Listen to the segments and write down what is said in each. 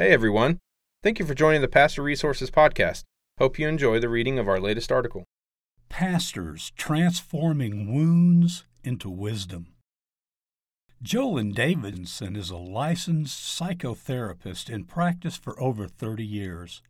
Hey everyone. Thank you for joining the Pastor Resources Podcast. Hope you enjoy the reading of our latest article. Pastors Transforming Wounds into Wisdom. Jolyn Davidson is a licensed psychotherapist in practice for over 30 years.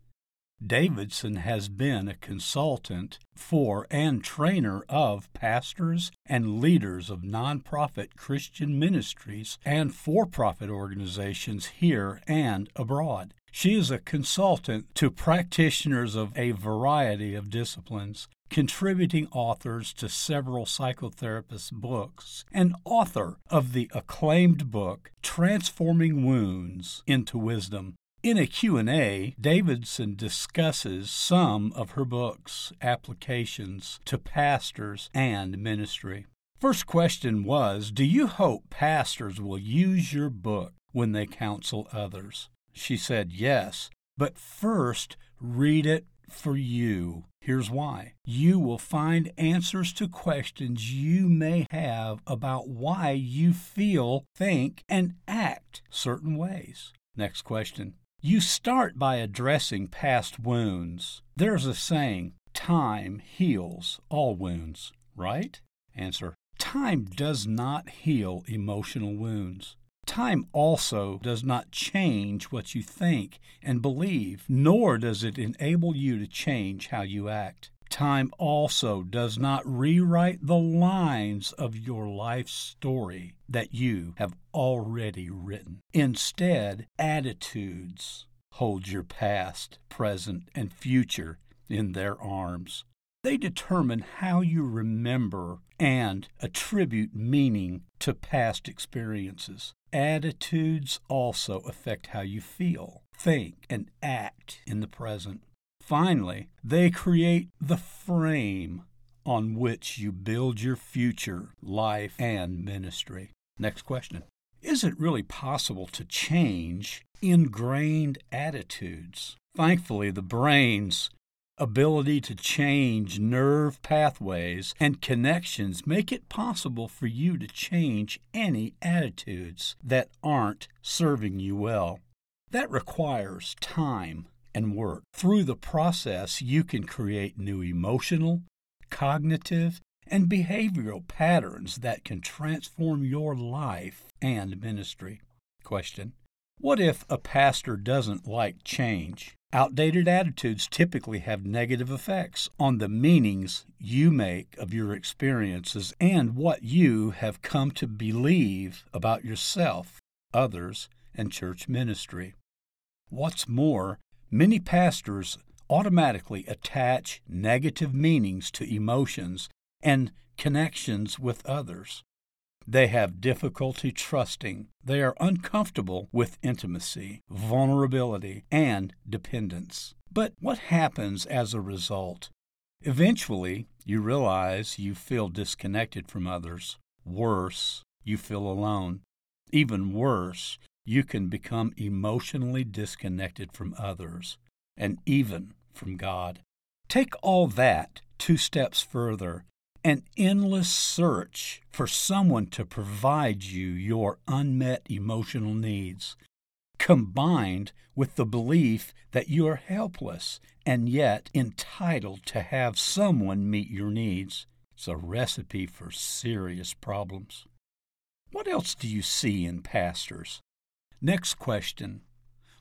Davidson has been a consultant for and trainer of pastors and leaders of nonprofit Christian ministries and for profit organizations here and abroad. She is a consultant to practitioners of a variety of disciplines, contributing authors to several psychotherapist books, and author of the acclaimed book Transforming Wounds into Wisdom. In a Q&A, Davidson discusses some of her book's applications to pastors and ministry. First question was, do you hope pastors will use your book when they counsel others? She said, Yes, but first read it for you. Here's why. You will find answers to questions you may have about why you feel, think, and act certain ways. Next question. You start by addressing past wounds. There's a saying, time heals all wounds, right? Answer. Time does not heal emotional wounds. Time also does not change what you think and believe, nor does it enable you to change how you act. Time also does not rewrite the lines of your life story that you have already written. Instead, attitudes hold your past, present, and future in their arms. They determine how you remember and attribute meaning to past experiences. Attitudes also affect how you feel, think, and act in the present. Finally, they create the frame on which you build your future life and ministry. Next question Is it really possible to change ingrained attitudes? Thankfully, the brain's ability to change nerve pathways and connections make it possible for you to change any attitudes that aren't serving you well. That requires time and work. Through the process, you can create new emotional, cognitive, and behavioral patterns that can transform your life and ministry. Question What if a pastor doesn't like change? Outdated attitudes typically have negative effects on the meanings you make of your experiences and what you have come to believe about yourself, others, and church ministry. What's more, many pastors automatically attach negative meanings to emotions and connections with others. They have difficulty trusting. They are uncomfortable with intimacy, vulnerability, and dependence. But what happens as a result? Eventually, you realize you feel disconnected from others. Worse, you feel alone. Even worse, you can become emotionally disconnected from others and even from God. Take all that two steps further an endless search for someone to provide you your unmet emotional needs, combined with the belief that you are helpless and yet entitled to have someone meet your needs. It's a recipe for serious problems. What else do you see in pastors? Next question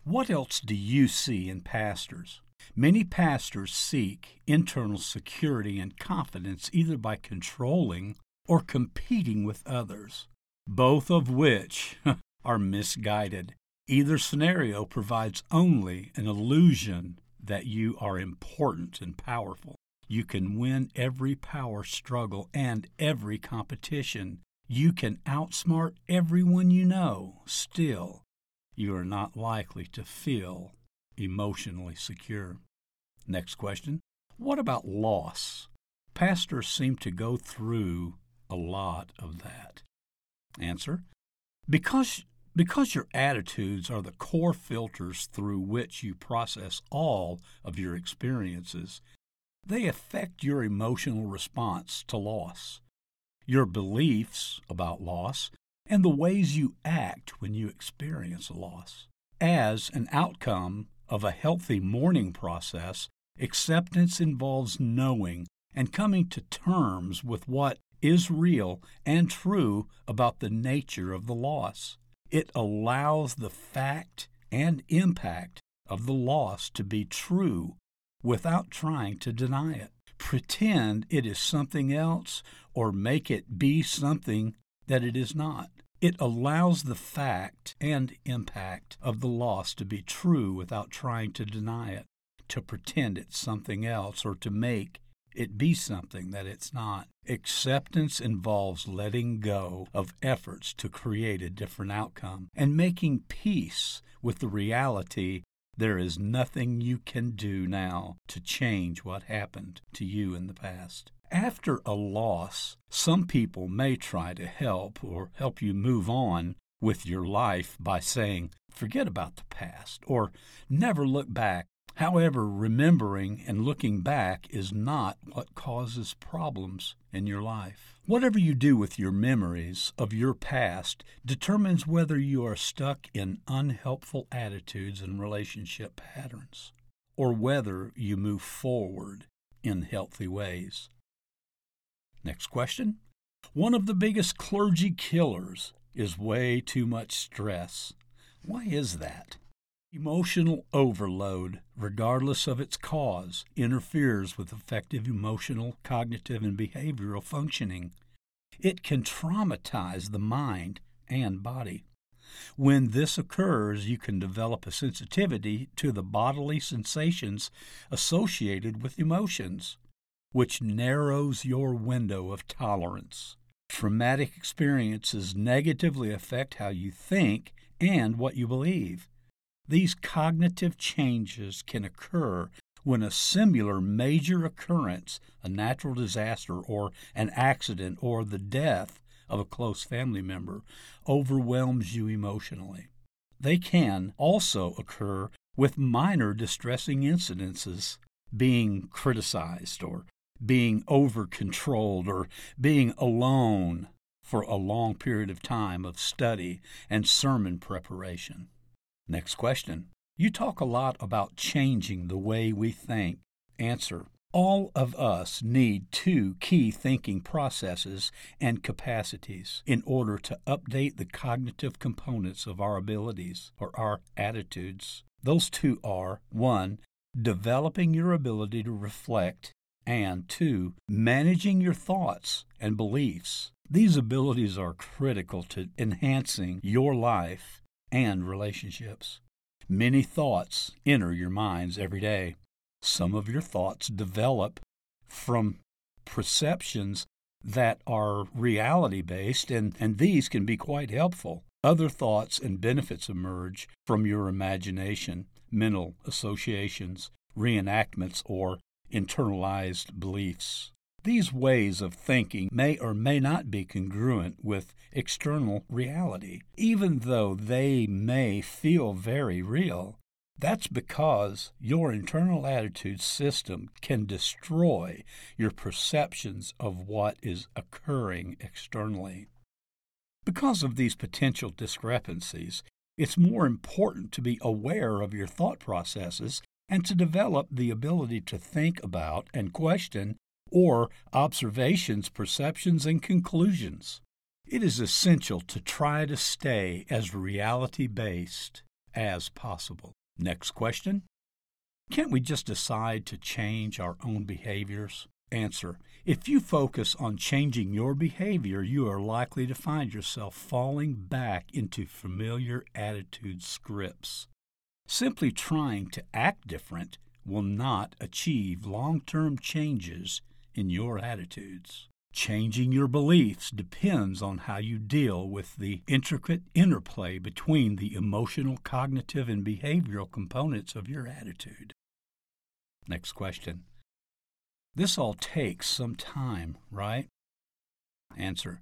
What else do you see in pastors? Many pastors seek internal security and confidence either by controlling or competing with others, both of which are misguided. Either scenario provides only an illusion that you are important and powerful. You can win every power struggle and every competition. You can outsmart everyone you know. Still, you are not likely to feel emotionally secure. Next question What about loss? Pastors seem to go through a lot of that. Answer Because because your attitudes are the core filters through which you process all of your experiences, they affect your emotional response to loss, your beliefs about loss, and the ways you act when you experience a loss. As an outcome of a healthy mourning process, acceptance involves knowing and coming to terms with what is real and true about the nature of the loss. It allows the fact and impact of the loss to be true without trying to deny it. Pretend it is something else or make it be something that it is not. It allows the fact and impact of the loss to be true without trying to deny it, to pretend it's something else, or to make it be something that it's not. Acceptance involves letting go of efforts to create a different outcome and making peace with the reality there is nothing you can do now to change what happened to you in the past. After a loss, some people may try to help or help you move on with your life by saying, forget about the past or never look back However, remembering and looking back is not what causes problems in your life. Whatever you do with your memories of your past determines whether you are stuck in unhelpful attitudes and relationship patterns, or whether you move forward in healthy ways. Next question. One of the biggest clergy killers is way too much stress. Why is that? Emotional overload, regardless of its cause, interferes with effective emotional, cognitive, and behavioral functioning. It can traumatize the mind and body. When this occurs, you can develop a sensitivity to the bodily sensations associated with emotions, which narrows your window of tolerance. Traumatic experiences negatively affect how you think and what you believe. These cognitive changes can occur when a similar major occurrence, a natural disaster or an accident or the death of a close family member, overwhelms you emotionally. They can also occur with minor distressing incidences, being criticized or being over controlled or being alone for a long period of time of study and sermon preparation. Next question. You talk a lot about changing the way we think. Answer. All of us need two key thinking processes and capacities in order to update the cognitive components of our abilities or our attitudes. Those two are 1. Developing your ability to reflect, and 2. Managing your thoughts and beliefs. These abilities are critical to enhancing your life and relationships. Many thoughts enter your minds every day. Some of your thoughts develop from perceptions that are reality based, and, and these can be quite helpful. Other thoughts and benefits emerge from your imagination, mental associations, reenactments, or internalized beliefs. These ways of thinking may or may not be congruent with external reality. Even though they may feel very real, that's because your internal attitude system can destroy your perceptions of what is occurring externally. Because of these potential discrepancies, it's more important to be aware of your thought processes and to develop the ability to think about and question or observations, perceptions, and conclusions. It is essential to try to stay as reality based as possible. Next question Can't we just decide to change our own behaviors? Answer If you focus on changing your behavior, you are likely to find yourself falling back into familiar attitude scripts. Simply trying to act different will not achieve long term changes in your attitudes. Changing your beliefs depends on how you deal with the intricate interplay between the emotional, cognitive, and behavioral components of your attitude. Next question. This all takes some time, right? Answer.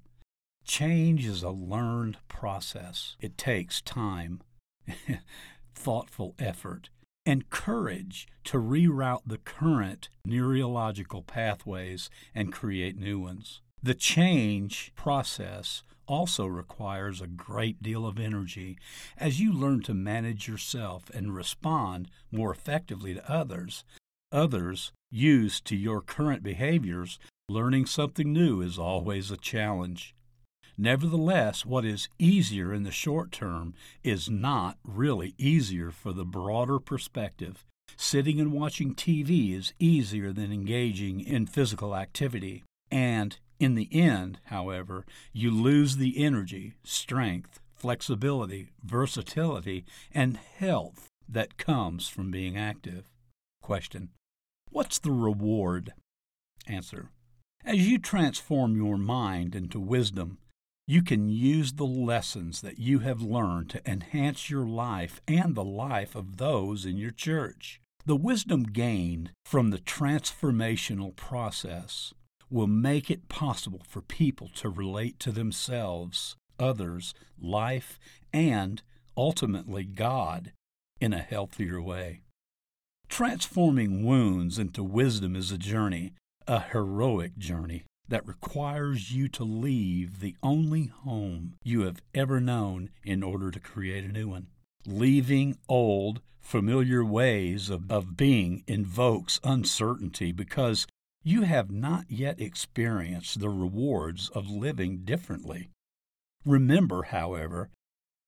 Change is a learned process. It takes time, thoughtful effort, and courage to reroute the current neurological pathways and create new ones. The change process also requires a great deal of energy as you learn to manage yourself and respond more effectively to others. Others, used to your current behaviors, learning something new is always a challenge. Nevertheless, what is easier in the short term is not really easier for the broader perspective. Sitting and watching TV is easier than engaging in physical activity. And in the end, however, you lose the energy, strength, flexibility, versatility, and health that comes from being active. Question What's the reward? Answer As you transform your mind into wisdom, you can use the lessons that you have learned to enhance your life and the life of those in your church. The wisdom gained from the transformational process will make it possible for people to relate to themselves, others, life, and ultimately God in a healthier way. Transforming wounds into wisdom is a journey, a heroic journey that requires you to leave the only home you have ever known in order to create a new one. Leaving old, familiar ways of, of being invokes uncertainty because you have not yet experienced the rewards of living differently. Remember, however,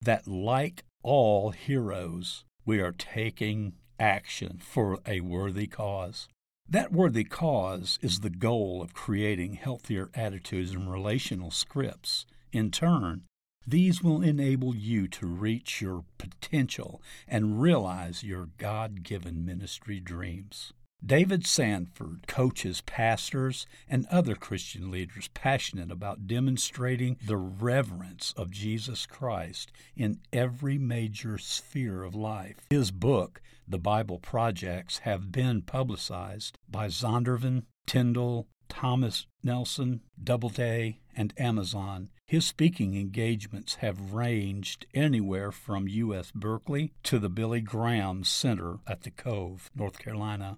that like all heroes, we are taking action for a worthy cause. That worthy cause is the goal of creating healthier attitudes and relational scripts. In turn, these will enable you to reach your potential and realize your God given ministry dreams. David Sanford coaches pastors and other Christian leaders passionate about demonstrating the reverence of Jesus Christ in every major sphere of life. His book, The Bible Projects, have been publicized by Zondervan, Tyndale, Thomas Nelson, Doubleday, and Amazon. His speaking engagements have ranged anywhere from UC Berkeley to the Billy Graham Center at the Cove, North Carolina.